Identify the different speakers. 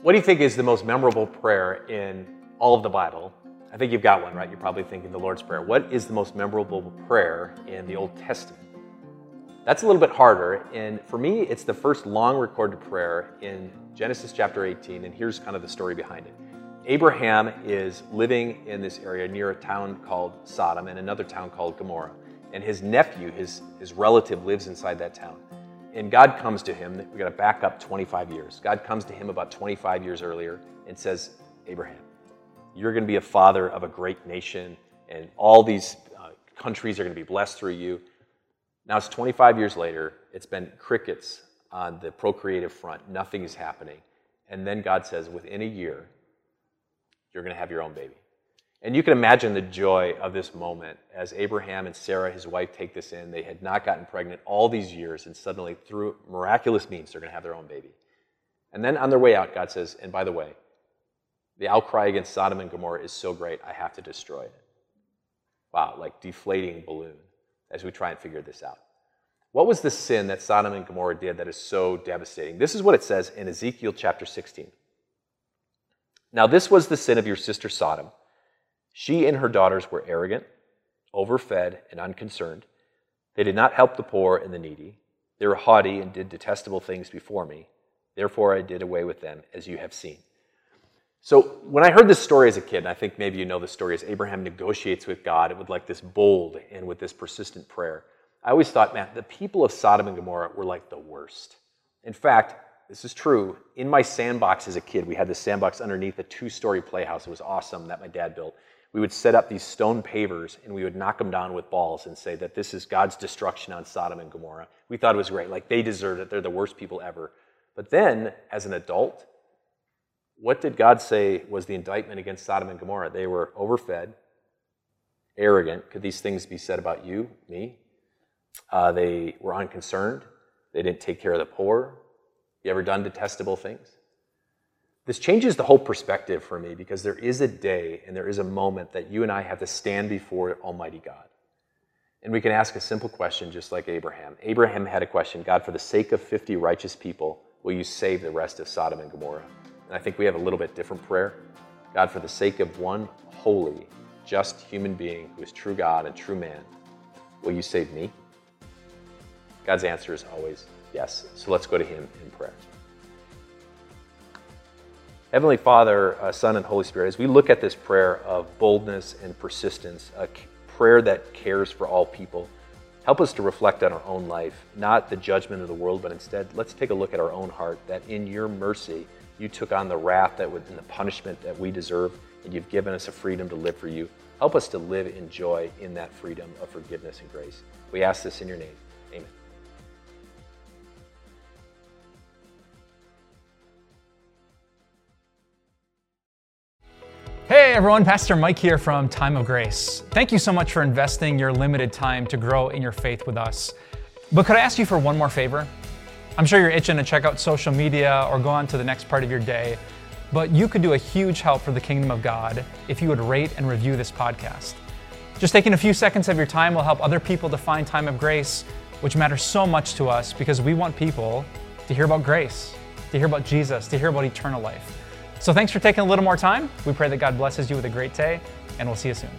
Speaker 1: What do you think is the most memorable prayer in all of the Bible? I think you've got one, right? You're probably thinking the Lord's Prayer. What is the most memorable prayer in the Old Testament? That's a little bit harder. And for me, it's the first long recorded prayer in Genesis chapter 18. And here's kind of the story behind it. Abraham is living in this area near a town called Sodom and another town called Gomorrah. And his nephew, his, his relative, lives inside that town. And God comes to him, we got to back up 25 years. God comes to him about 25 years earlier and says, Abraham, you're going to be a father of a great nation, and all these uh, countries are going to be blessed through you. Now it's 25 years later, it's been crickets on the procreative front, nothing is happening. And then God says, within a year, you're going to have your own baby. And you can imagine the joy of this moment as Abraham and Sarah, his wife, take this in. They had not gotten pregnant all these years, and suddenly, through miraculous means, they're going to have their own baby. And then on their way out, God says, and by the way, the outcry against Sodom and Gomorrah is so great, I have to destroy it. Wow, like deflating balloon as we try and figure this out. What was the sin that Sodom and Gomorrah did that is so devastating? This is what it says in Ezekiel chapter 16. Now, this was the sin of your sister Sodom. She and her daughters were arrogant, overfed, and unconcerned. They did not help the poor and the needy. They were haughty and did detestable things before me. Therefore, I did away with them, as you have seen. So, when I heard this story as a kid, and I think maybe you know the story, as Abraham negotiates with God with like this bold and with this persistent prayer, I always thought, man, the people of Sodom and Gomorrah were like the worst. In fact, this is true. In my sandbox as a kid, we had this sandbox underneath a two story playhouse. It was awesome that my dad built. We would set up these stone pavers and we would knock them down with balls and say that this is God's destruction on Sodom and Gomorrah. We thought it was great. Like they deserve it. They're the worst people ever. But then, as an adult, what did God say was the indictment against Sodom and Gomorrah? They were overfed, arrogant. Could these things be said about you, me? Uh, they were unconcerned. They didn't take care of the poor. You ever done detestable things? This changes the whole perspective for me because there is a day and there is a moment that you and I have to stand before Almighty God. And we can ask a simple question just like Abraham. Abraham had a question God, for the sake of 50 righteous people, will you save the rest of Sodom and Gomorrah? And I think we have a little bit different prayer. God, for the sake of one holy, just human being who is true God and true man, will you save me? God's answer is always yes. So let's go to Him in prayer. Heavenly Father, uh, Son, and Holy Spirit, as we look at this prayer of boldness and persistence, a prayer that cares for all people, help us to reflect on our own life, not the judgment of the world, but instead let's take a look at our own heart, that in your mercy, you took on the wrath that would, and the punishment that we deserve, and you've given us a freedom to live for you. Help us to live in joy in that freedom of forgiveness and grace. We ask this in your name. Amen.
Speaker 2: Everyone, Pastor Mike here from Time of Grace. Thank you so much for investing your limited time to grow in your faith with us. But could I ask you for one more favor? I'm sure you're itching to check out social media or go on to the next part of your day, but you could do a huge help for the kingdom of God if you would rate and review this podcast. Just taking a few seconds of your time will help other people to find time of grace, which matters so much to us because we want people to hear about grace, to hear about Jesus, to hear about eternal life. So thanks for taking a little more time. We pray that God blesses you with a great day, and we'll see you soon.